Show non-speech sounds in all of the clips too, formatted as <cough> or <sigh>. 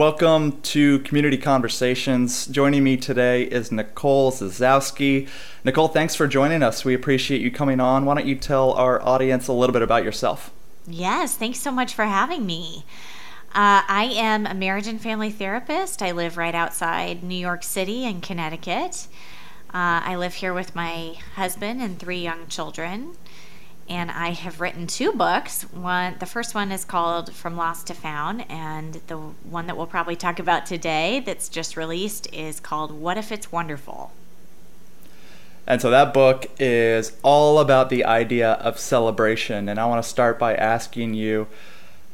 Welcome to Community Conversations. Joining me today is Nicole Zasowski. Nicole, thanks for joining us. We appreciate you coming on. Why don't you tell our audience a little bit about yourself? Yes, thanks so much for having me. Uh, I am a marriage and family therapist. I live right outside New York City in Connecticut. Uh, I live here with my husband and three young children and I have written two books. One, the first one is called From Lost to Found, and the one that we'll probably talk about today, that's just released, is called What If It's Wonderful. And so that book is all about the idea of celebration. And I want to start by asking you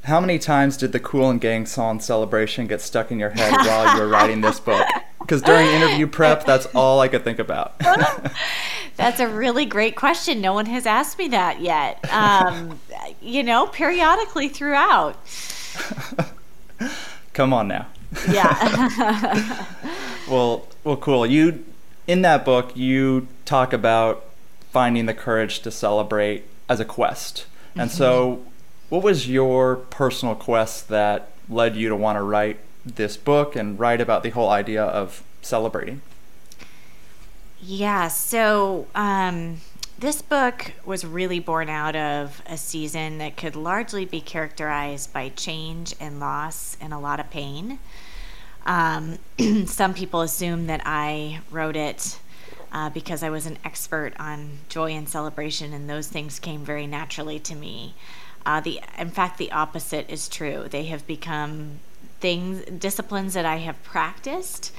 how many times did the Kool and Gang song Celebration get stuck in your head <laughs> while you were writing this book? Because during interview prep, that's all I could think about. <laughs> that's a really great question. No one has asked me that yet. Um, <laughs> you know, periodically throughout. <laughs> Come on now. Yeah. <laughs> well, well, cool. You in that book, you talk about finding the courage to celebrate as a quest, and mm-hmm. so what was your personal quest that led you to want to write this book and write about the whole idea of celebrating? Yeah, so um, this book was really born out of a season that could largely be characterized by change and loss and a lot of pain. Um, <clears throat> some people assume that I wrote it uh, because I was an expert on joy and celebration, and those things came very naturally to me. Uh, the in fact, the opposite is true. They have become things, disciplines that I have practiced.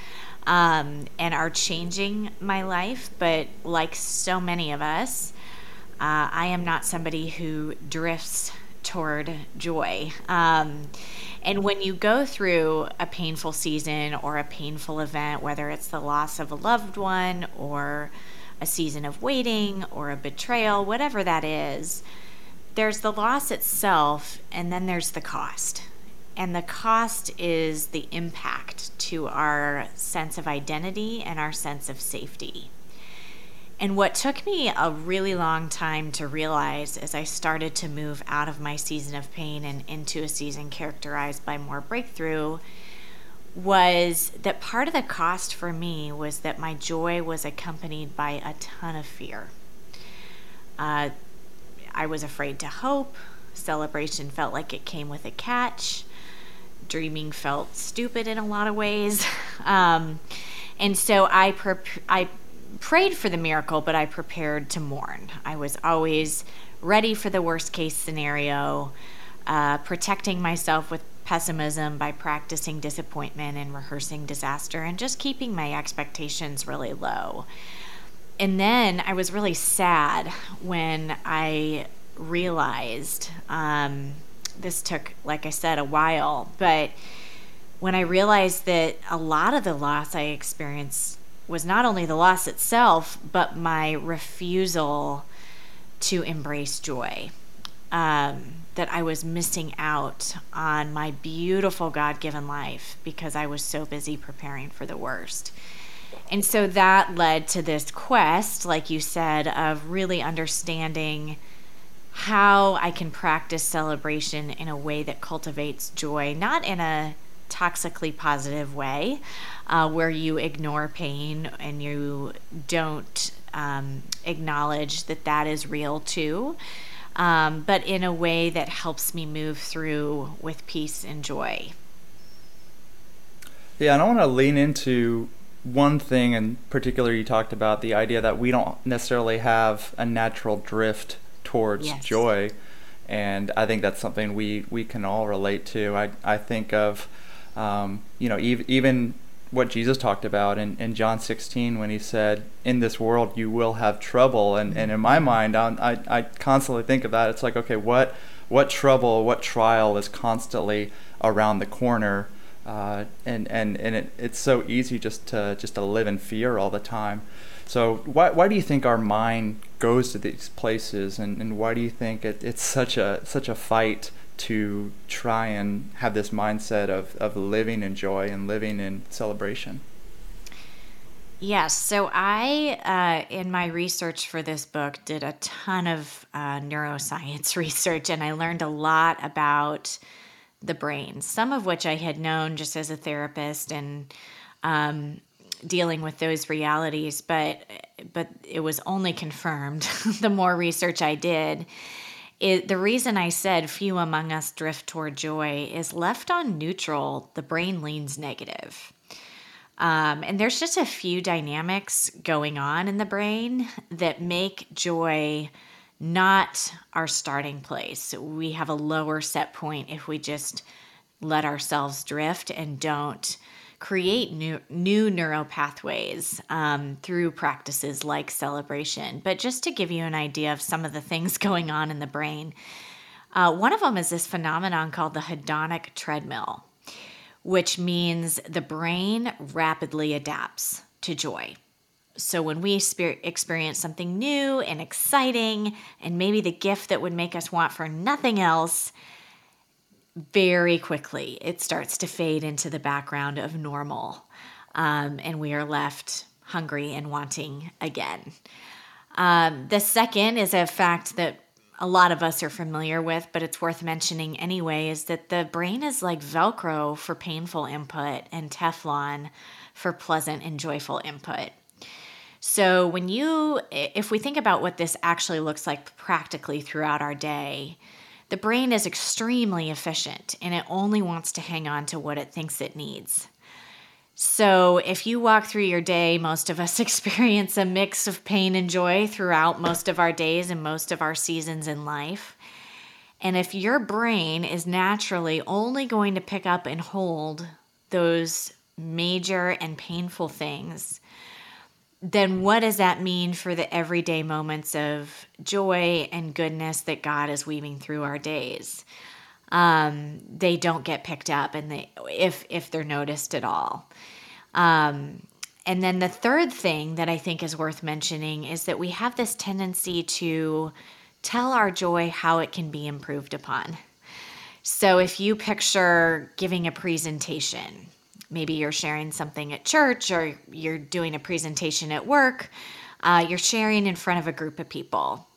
Um, and are changing my life. But like so many of us, uh, I am not somebody who drifts toward joy. Um, and when you go through a painful season or a painful event, whether it's the loss of a loved one or a season of waiting or a betrayal, whatever that is, there's the loss itself, and then there's the cost. And the cost is the impact to our sense of identity and our sense of safety. And what took me a really long time to realize as I started to move out of my season of pain and into a season characterized by more breakthrough was that part of the cost for me was that my joy was accompanied by a ton of fear. Uh, I was afraid to hope. Celebration felt like it came with a catch. Dreaming felt stupid in a lot of ways. <laughs> Um, and so I, pre- I prayed for the miracle, but I prepared to mourn. I was always ready for the worst case scenario, uh, protecting myself with pessimism by practicing disappointment and rehearsing disaster, and just keeping my expectations really low and then I was really sad when I realized um, this took, like I said, a while, but when I realized that a lot of the loss I experienced was not only the loss itself, but my refusal to embrace joy. Um, that I was missing out on my beautiful God given life because I was so busy preparing for the worst. And so that led to this quest, like you said, of really understanding how I can practice celebration in a way that cultivates joy, not in a toxically positive way uh, where you ignore pain and you don't um, acknowledge that that is real too, um, but in a way that helps me move through with peace and joy. Yeah, and I want to lean into one thing in particular you talked about the idea that we don't necessarily have a natural drift towards yes. joy and I think that's something we, we can all relate to. I, I think of, um, you know, ev- even what Jesus talked about in, in John 16 when he said, In this world you will have trouble. And, and in my mind, I, I constantly think of that. It's like, okay, what, what trouble, what trial is constantly around the corner? uh, and and and it, it's so easy just to just to live in fear all the time. So why why do you think our mind goes to these places, and, and why do you think it, it's such a such a fight to try and have this mindset of, of living in joy and living in celebration? Yes. So I, uh, in my research for this book, did a ton of uh, neuroscience <laughs> research, and I learned a lot about the brain, some of which I had known just as a therapist and um, dealing with those realities, but but it was only confirmed <laughs> the more research I did. It, the reason I said few among us drift toward joy is left on neutral, the brain leans negative. Um, and there's just a few dynamics going on in the brain that make joy not our starting place. We have a lower set point if we just let ourselves drift and don't create new new neural pathways um, through practices like celebration. But just to give you an idea of some of the things <laughs> going on in the brain, uh, one of them is this phenomenon called the hedonic treadmill, which means the brain rapidly adapts to joy. So when we experience something new and exciting, and maybe the gift that would make us want for nothing else, very quickly it starts to fade into the background of normal. Um, and we are left hungry and wanting again. Um, the second is a fact that a lot of us are familiar with, but it's worth mentioning anyway, is that the brain is like Velcro for painful input and Teflon for pleasant and joyful input. So, when you, if we think about what this actually looks like practically throughout our day, the brain is extremely efficient and it only wants to hang on to what it thinks it needs. So, if you walk through your day, most of us <laughs> experience a mix of pain and joy throughout most of our days and most of our seasons in life. And if your brain is naturally only going to pick up and hold those major and painful things, then what does that mean for the everyday moments of joy and goodness that God is weaving through our days? Um, they don't get picked up, and they if if they're noticed at all. Um, and then the third thing that I think is worth mentioning is that we have this tendency to tell our joy how it can be improved upon. So if you picture giving a presentation, maybe you're sharing something at church or you're doing a presentation at work, uh, you're sharing in front of a group of people.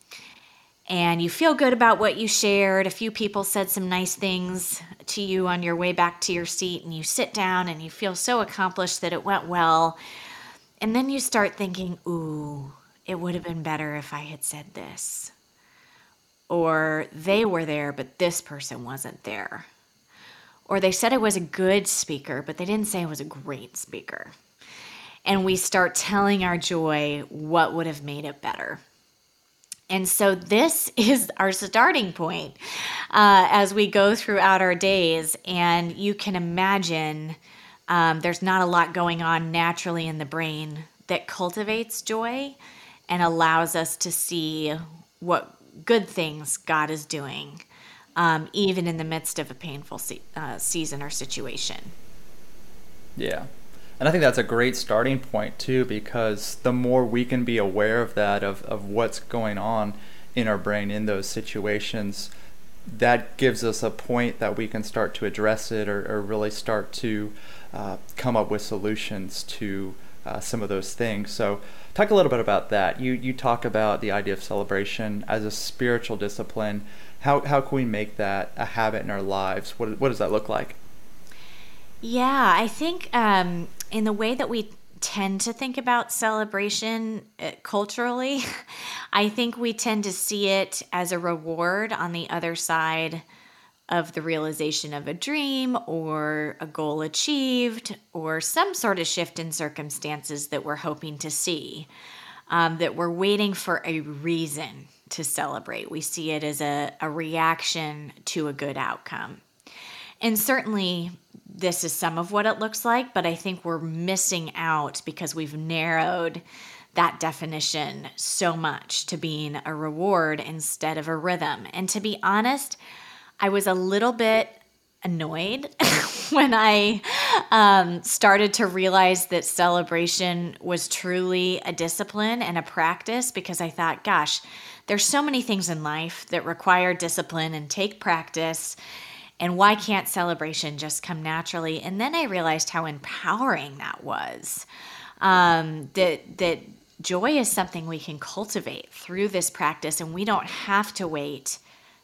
And you feel good about what you shared. A few people said some nice things to you on your way back to your seat, and you sit down and you feel so accomplished that it went well. And then you start thinking, ooh, it would have been better if I had said this. Or they were there, but this person wasn't there. Or they said I was a good speaker, but they didn't say I was a great speaker. And we start telling our joy what would have made it better. And so, this <laughs> is our starting point uh, as we go throughout our days. And you can imagine um, there's not a lot going on naturally in the brain that cultivates joy and allows us to see what good things God is doing um, even in the midst of a painful se- uh, season or situation. Yeah. And I think that's a great starting point too, because the more we can be aware of that, of, of what's going on in our brain in those situations, that gives us a point that we can start to address it or, or really start to uh, come up with solutions to uh, some of those things. So, talk a little bit about that. You you talk about the idea of celebration as a spiritual discipline how how can we make that a habit in our lives? What what does that look like? Yeah, I think um, in the way that we tend to think about celebration uh, culturally, <laughs> I think we tend to see it as a reward on the other side of the realization of a dream or a goal achieved or some sort of shift in circumstances that we're hoping to see, um, that we're waiting for a reason to celebrate. We see it as a, a reaction to a good outcome. And certainly, this is some of what it looks like, but I think we're missing out because we've narrowed that definition so much to being a reward instead of a rhythm. And to be honest, I was a little bit annoyed <laughs> when I um, started to realize that celebration was truly a discipline and a practice because I thought, gosh, there's so many things in life that require discipline and take practice. And why can't celebration just come naturally? And then I realized how empowering that was. Um, that that joy is something we can cultivate through this practice, and we don't have to wait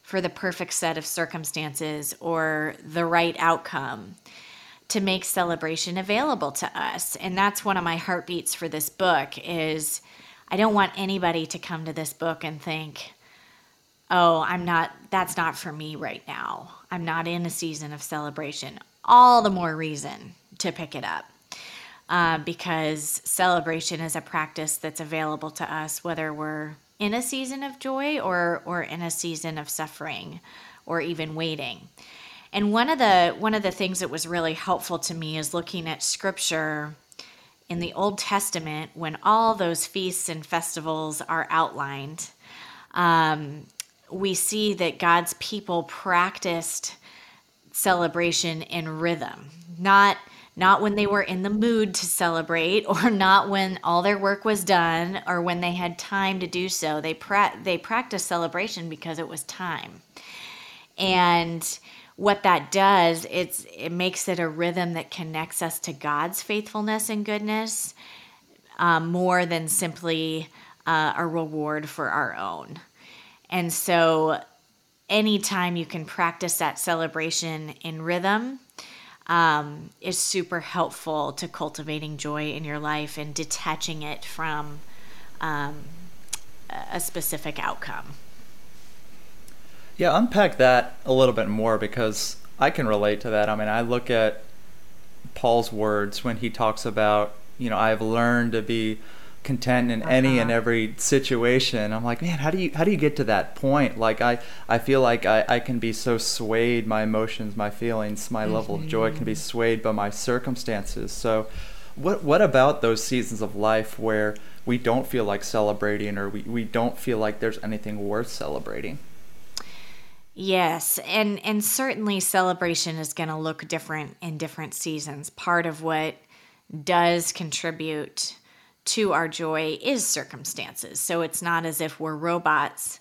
for the perfect set of circumstances or the right outcome to make celebration available to us. And that's one of my heartbeats for this book is I don't want anybody to come to this book and think, "Oh, I'm not that's not for me right now. I'm not in a season of celebration." All the more reason to pick it up. Uh, because celebration is a practice that's available to us whether we're in a season of joy or or in a season of suffering or even waiting. And one of the one of the things that was really helpful to me is looking at scripture in the Old Testament when all those feasts and festivals are outlined. Um, we see that God's people practiced celebration in rhythm, not not when they were in the mood to celebrate or <laughs> not when all their work was done or when they had time to do so. They pra- they practiced celebration because it was time. And what that does, it's it makes it a rhythm that connects us to God's faithfulness and goodness um, more than simply uh, a reward for our own. And so anytime you can practice that celebration in rhythm, um, is super helpful to cultivating joy in your life and detaching it from um, a specific outcome. Yeah, unpack that a little bit more because I can relate to that. I mean, I look at Paul's words when he talks about, you know, I've learned to be content in uh-huh. any and uh-huh. every situation. I'm like, man, how do you how do you get to that point? Like I I feel like I, I can be so swayed, my emotions, my feelings, my mm-hmm. level of joy can be mm-hmm. swayed by my circumstances. So what what about those seasons of life where we don't feel like celebrating or we, we don't feel like there's anything worth celebrating? Yes, and and certainly celebration is going to look different in different seasons. Part of what does contribute to our joy is circumstances. So it's not as if we're robots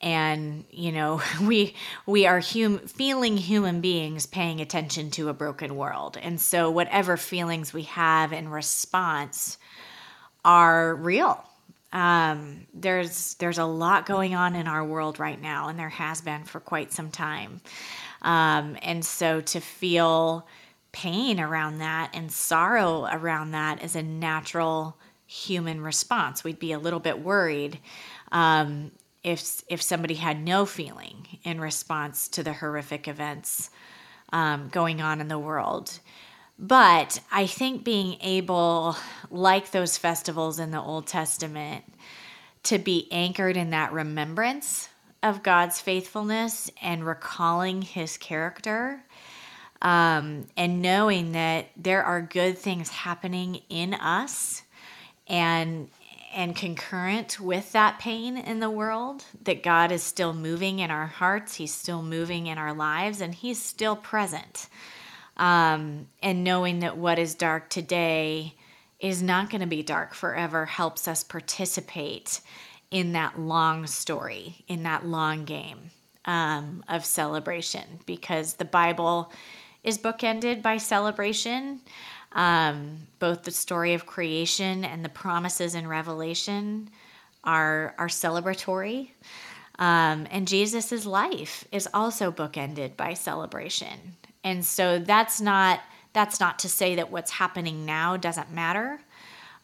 and you know <laughs> we we are hum, feeling human beings paying attention to a broken world. And so whatever feelings we have in response are real. Um, there's there's a lot going on in our world right now and there has been for quite some time. Um, and so to feel pain around that and sorrow around that is a natural human response. We'd be a little bit worried um, if if somebody had no feeling in response to the horrific events um, going on in the world. But I think being able, like those festivals in the Old Testament, to be anchored in that remembrance of God's faithfulness and recalling his character um, and knowing that there are good things happening in us and and concurrent with that pain in the world that God is still moving in our hearts he's still moving in our lives and he's still present. Um, and knowing that what is dark today is not going to be dark forever helps us participate in that long story in that long game um, of celebration because the bible is bookended by celebration um, both the story of creation and the promises in Revelation are are celebratory. Um, and Jesus' life is also bookended by celebration. And so that's not that's not to say that what's happening now doesn't matter,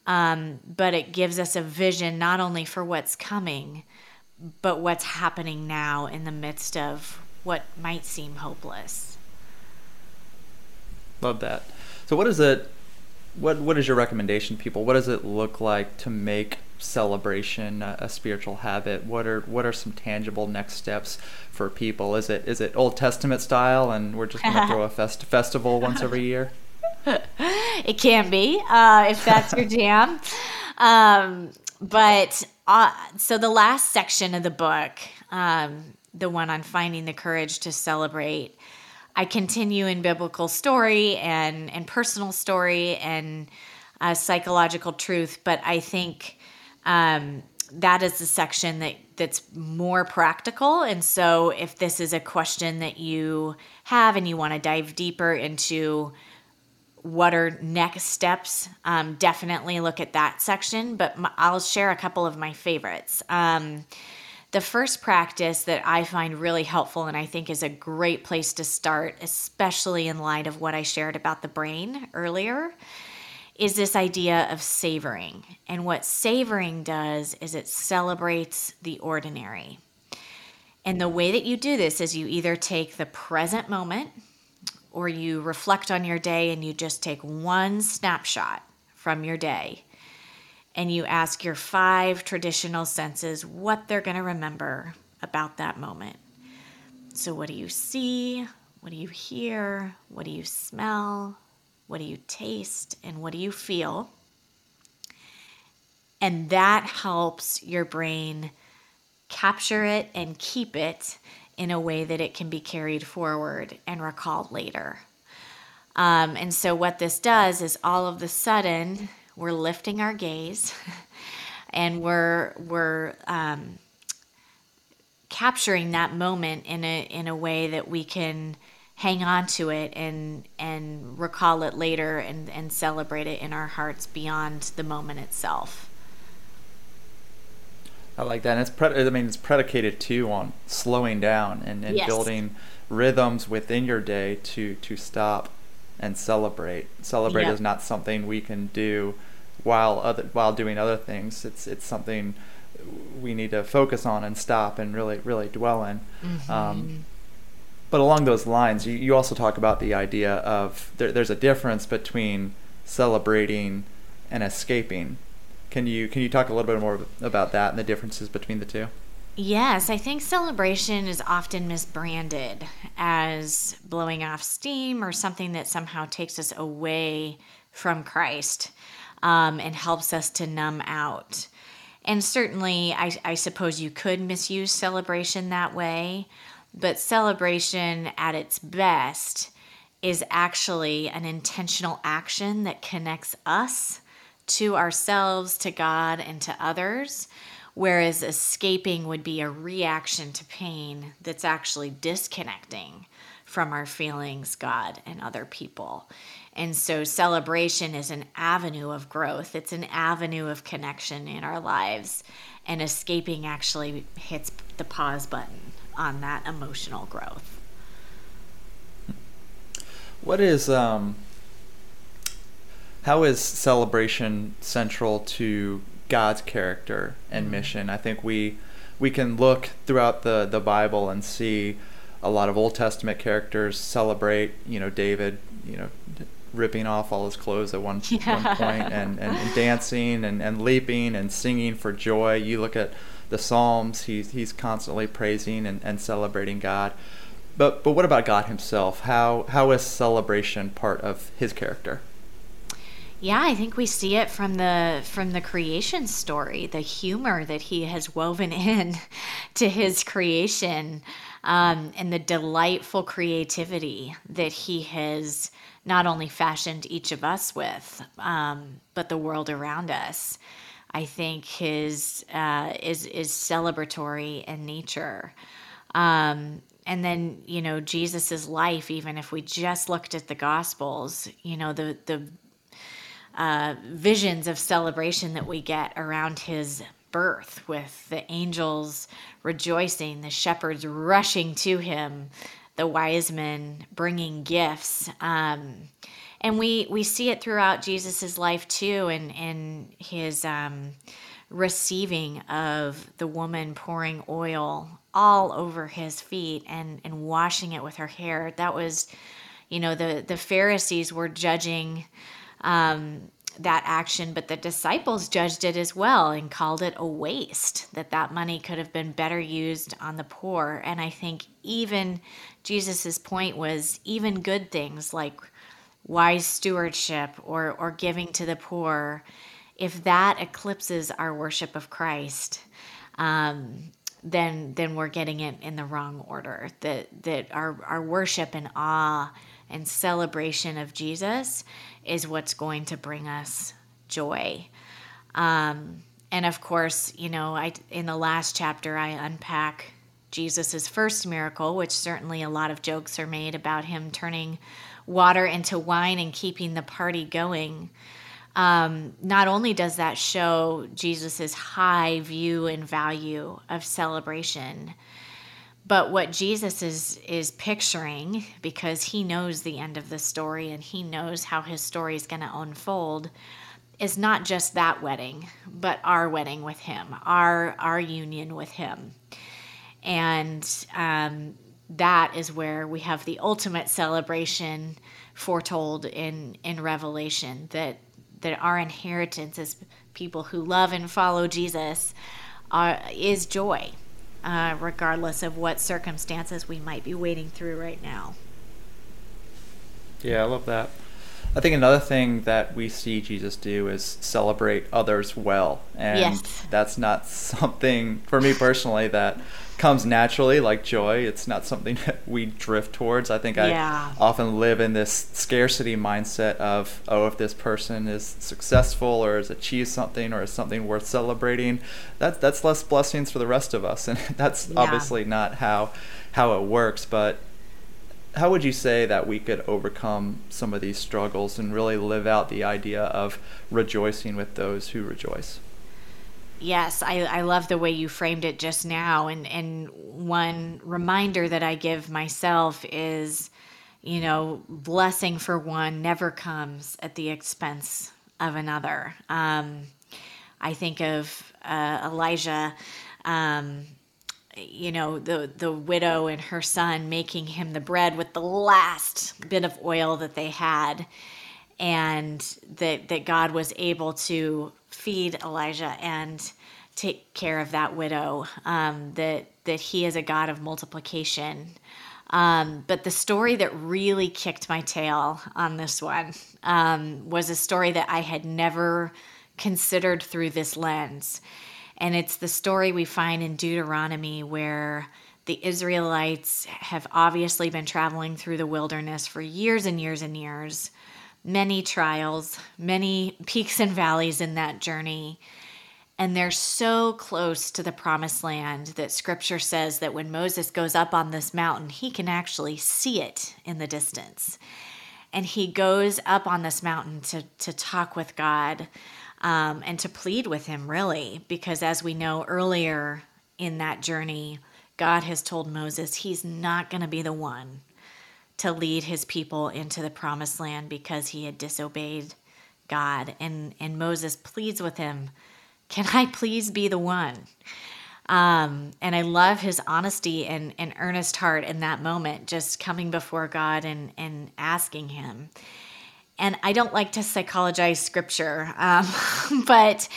um, but it gives us a vision not only for what's coming, but what's happening now in the midst of what might seem hopeless. Love that. So what is it? What what is your recommendation, people? What does it look like to make celebration a, a spiritual habit? What are what are some tangible next steps for people? Is it is it Old Testament style, and we're just going to throw a <laughs> fest, festival once every year? <laughs> it can be uh, if that's your jam. Um, but uh, so the last section of the book, um, the one on finding the courage to celebrate, I continue in biblical story and and personal story and uh, psychological truth, but I think um, that is the section that that's more practical. And so, if this is a question that you have and you want to dive deeper into what are next steps, um, definitely look at that section. But my, I'll share a couple of my favorites. Um, the first practice that I find really helpful and I think is a great place to start, especially in light of what I shared about the brain earlier, is this idea of savoring. And what savoring does is it celebrates the ordinary. And the way that you do this is you either take the present moment or you reflect on your day and you just take one snapshot from your day and you ask your five traditional senses what they're going to remember about that moment. So, what do you see? What do you hear? What do you smell? What do you taste? And what do you feel? And that helps your brain capture it and keep it in a way that it can be carried forward and recalled later. Um, and so, what this does is all of the sudden, we're lifting our gaze <laughs> and we're we're um, capturing that moment in a in a way that we can hang on to it and and recall it later and and celebrate it in our hearts beyond the moment itself. I like that. And it's pre- I mean it's predicated too on slowing down and, and yes. building rhythms within your day to to stop and celebrate. Celebrate yep. is not something we can do while other while doing other things. It's it's something we need to focus on and stop and really really dwell in. Mm-hmm. Um, but along those lines, you, you also talk about the idea of there, there's a difference between celebrating and escaping. Can you can you talk a little bit more about that and the differences between the two? Yes, I think celebration is often misbranded as blowing off steam or something that somehow takes us away from Christ um, and helps us to numb out. And certainly, I, I suppose you could misuse celebration that way, but celebration at its best is actually an intentional action that connects us to ourselves, to God, and to others whereas escaping would be a reaction to pain that's actually disconnecting from our feelings, God, and other people. And so celebration is an avenue of growth, it's an avenue of connection in our lives. And escaping actually hits the pause button on that emotional growth. What is um how is celebration central to God's character and mm-hmm. mission. I think we we can look throughout the the Bible and see a lot of Old Testament characters celebrate. You know, David. You know, ripping off all his clothes at one, yeah. <laughs> one point and, and, and dancing and, and leaping and singing for joy. You look at the Psalms, he's, he's constantly praising and, and celebrating God. But, but what about God himself? How, how is celebration part of his character? Yeah, I think we see it from the from the creation story, the humor that he has woven <laughs> in to his creation, um, and the delightful creativity that he has not only fashioned each of us with, um, but the world around us. I think his uh, is is celebratory in nature. Um, and then you know Jesus's life even if we just looked at the gospels you know the the uh, visions of celebration that we get around his birth with the angels rejoicing, the shepherds rushing to him, the wise men bringing gifts. Um, and we, we see it throughout Jesus's life too, and in, in his um, receiving of the woman pouring oil all over his feet and, and washing it with her hair. That was, you know, the, the Pharisees were judging um, that action, but the disciples judged it as well and called it a waste, that that money could have been better used on the poor. And I think even Jesus's point was even good things like wise stewardship or, or giving to the poor, if that eclipses our worship of Christ, um, then then we're getting it in the wrong order. That that our, our worship and awe and celebration of Jesus is what's going to bring us joy. Um, and of course, you know, I in the last chapter I unpack Jesus's first miracle, which certainly a lot of jokes are made about him turning water into wine and keeping the party going. um, not only does that show Jesus' high view and value of celebration, but what Jesus is is picturing, because he knows the end of the story and he knows how his story is going to unfold, is not just that wedding, but our wedding with him, our our union with him, and um, that is where we have the ultimate celebration foretold in in Revelation that that our inheritance as people who love and follow Jesus are, is joy, uh, regardless of what circumstances we might be wading through right now. Yeah, I love that. I think another thing that we see Jesus do is celebrate others well. And yes. that's not something, for me personally, that comes naturally like joy. It's not something <laughs> that we drift towards. I think yeah. I often live in this scarcity mindset of, oh, if this person is successful or has achieved something or is something worth celebrating, that, that's less blessings for the rest of us. <laughs> And that's yeah. obviously not how how it works. But how would you say that we could overcome some of these struggles and really live out the idea of rejoicing with those who rejoice? Yes, I, I love the way you framed it just now. And, and one reminder that I give myself is, you know, blessing for one never comes at the expense of another. Um, I think of uh, Elijah, um, you know, the, the widow and her son making him the bread with the last bit of oil that they had. And that, that God was able to feed Elijah and take care of that widow. Um, that that He is a God of multiplication. Um, but the story that really kicked my tail on this one um, was a story that I had never considered through this lens. And it's the story we find in Deuteronomy where the Israelites have obviously been traveling through the wilderness for years and years and years many trials, many <laughs> peaks and valleys in that journey. And they're so close to the promised land that scripture says that when Moses goes up on this mountain, he can actually see it in the distance. And he goes up on this mountain to, to talk with God um, and to plead with him, really, because as we know earlier in that journey, God has told Moses he's not going to be the one to lead his people into the promised land because he had disobeyed God. And, and Moses pleads with him, Can I please be the one? Um, and I love his honesty and, and earnest heart in that moment, just coming before God and, and asking him. And I don't like to psychologize scripture, um, <laughs> but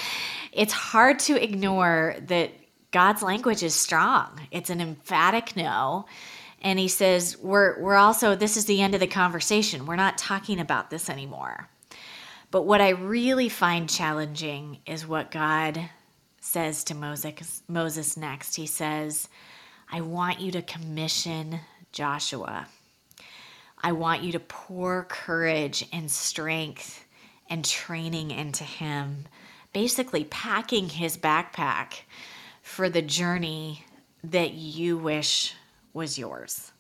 it's hard to ignore that God's language is strong. It's an emphatic no. And he says we're we're also this is the end of the conversation. We're not talking about this anymore. But what i really find challenging is what god says to moses moses next. He says i want you to commission joshua i want you to pour courage and strength and training into him basically packing his backpack for the journey that you wish was yours.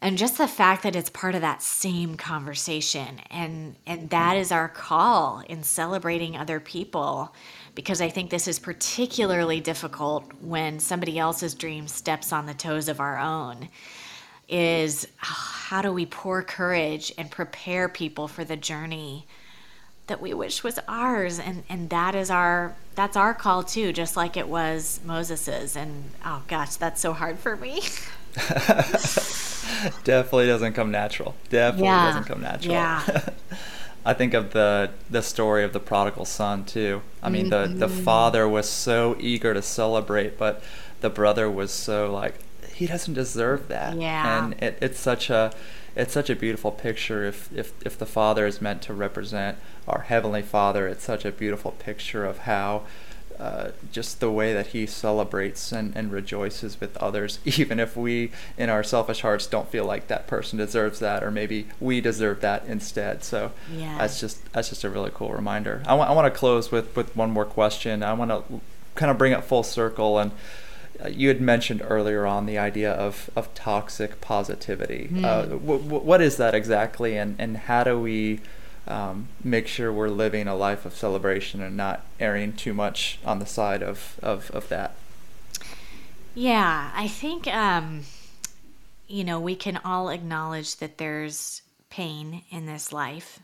And just the fact that it's part of that same conversation and and that is our call in celebrating other people because i think this is particularly difficult when somebody else's dream steps on the toes of our own is oh, how do we pour courage and prepare people for the journey that we wish was ours and and that is our that's our call too just like it was moses's and oh gosh that's so hard for me <laughs> Definitely doesn't come natural. Definitely yeah. doesn't come natural. Yeah. <laughs> I think of the the story of the prodigal son too. I mean, mm-hmm. the the mm-hmm. father was so eager to celebrate, but the brother was so like he doesn't deserve that. Yeah. And it, it's such a it's such a beautiful picture if, if if the father is meant to represent our heavenly father it's such a beautiful picture of how uh, just the way that he celebrates and, and rejoices with others, <laughs> even if we, in our selfish hearts, don't feel like that person deserves that, or maybe we deserve that instead. So yeah. that's just that's just a really cool reminder. I want I want to close with with one more question. I want to kind of bring it full circle and. Uh, you had mentioned earlier on the idea of, of toxic positivity. Mm. Uh, w- w- what is that exactly, and, and how do we um, make sure we're living a life of celebration and not erring too much on the side of, of, of that. Yeah, I think, um, you know, we can all acknowledge that there's pain in this life.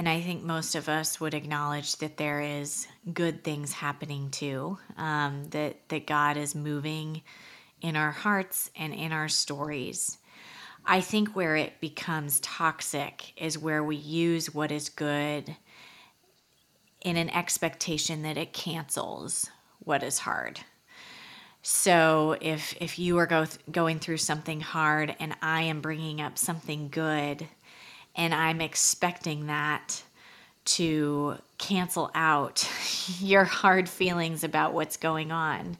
And I think most of us would acknowledge that there is good things happening too, um, that, that God is moving in our hearts and in our stories. I think where it becomes toxic is where we use what is good in an expectation that it cancels what is hard. So if if you are go th- going through something hard and I am bringing up something good and I'm expecting that to cancel out <laughs> your hard feelings about what's going on.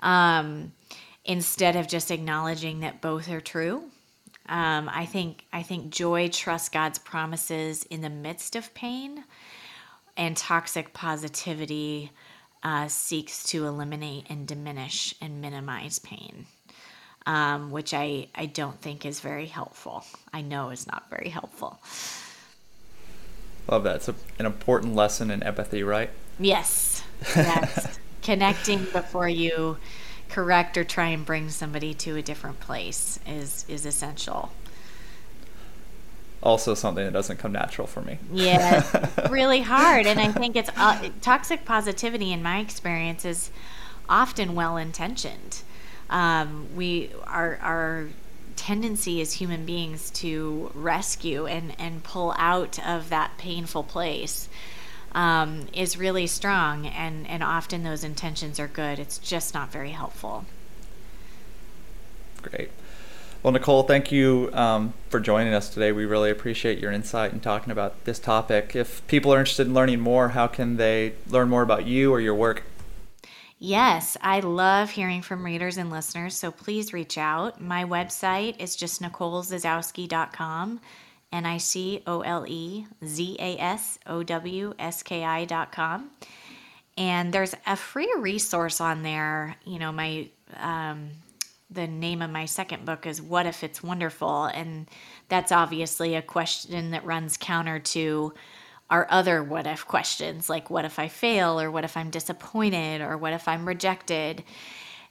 Um, instead of just acknowledging that both are true um, I think I think joy trusts God's promises in the midst of pain, and toxic positivity uh, seeks to eliminate and diminish and minimize pain, um, which I I don't think is very helpful. I know is not very helpful. Love that. It's a, an important lesson in empathy, right? Yes. Yes. <laughs> Connecting before you correct or try and bring somebody to a different place is is essential also something that doesn't come natural for me yeah <laughs> really hard and i think it's uh, toxic positivity in my experience is often well intentioned um, we our our tendency as human beings to rescue and and pull out of that painful place um, is really strong, and, and often those intentions are good. It's just not very helpful. Great. Well, Nicole, thank you um, for joining us today. We really appreciate your insight and talking about this topic. If people are interested in learning more, how can they learn more about you or your work? Yes, I love hearing from readers and listeners, so please reach out. My website is just nicolezasowski.com. N I C O L E Z A S O W S K I dot com. And there's a free resource on there. You know, my, um, the name of my second book is What If It's Wonderful? And that's obviously a question that runs counter to our other what if questions, like what if I fail, or what if I'm disappointed, or what if I'm rejected.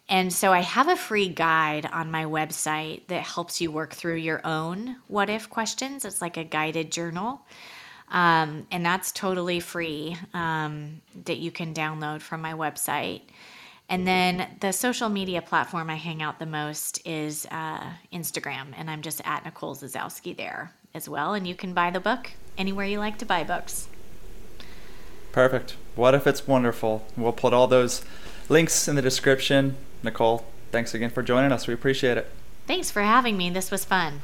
And so I have a free guide on my website that helps you work through your own what if questions. It's like a guided journal. Um, and that's totally free um, that you can download from my website. And then the social media platform I hang out the most is uh, Instagram, and I'm just at Nicole Zasowski there as well. And you can buy the book anywhere you like to buy books. Perfect. What if it's wonderful? We'll put all those links in the description. Nicole, thanks again for joining us. We appreciate it. Thanks for having me. This was fun.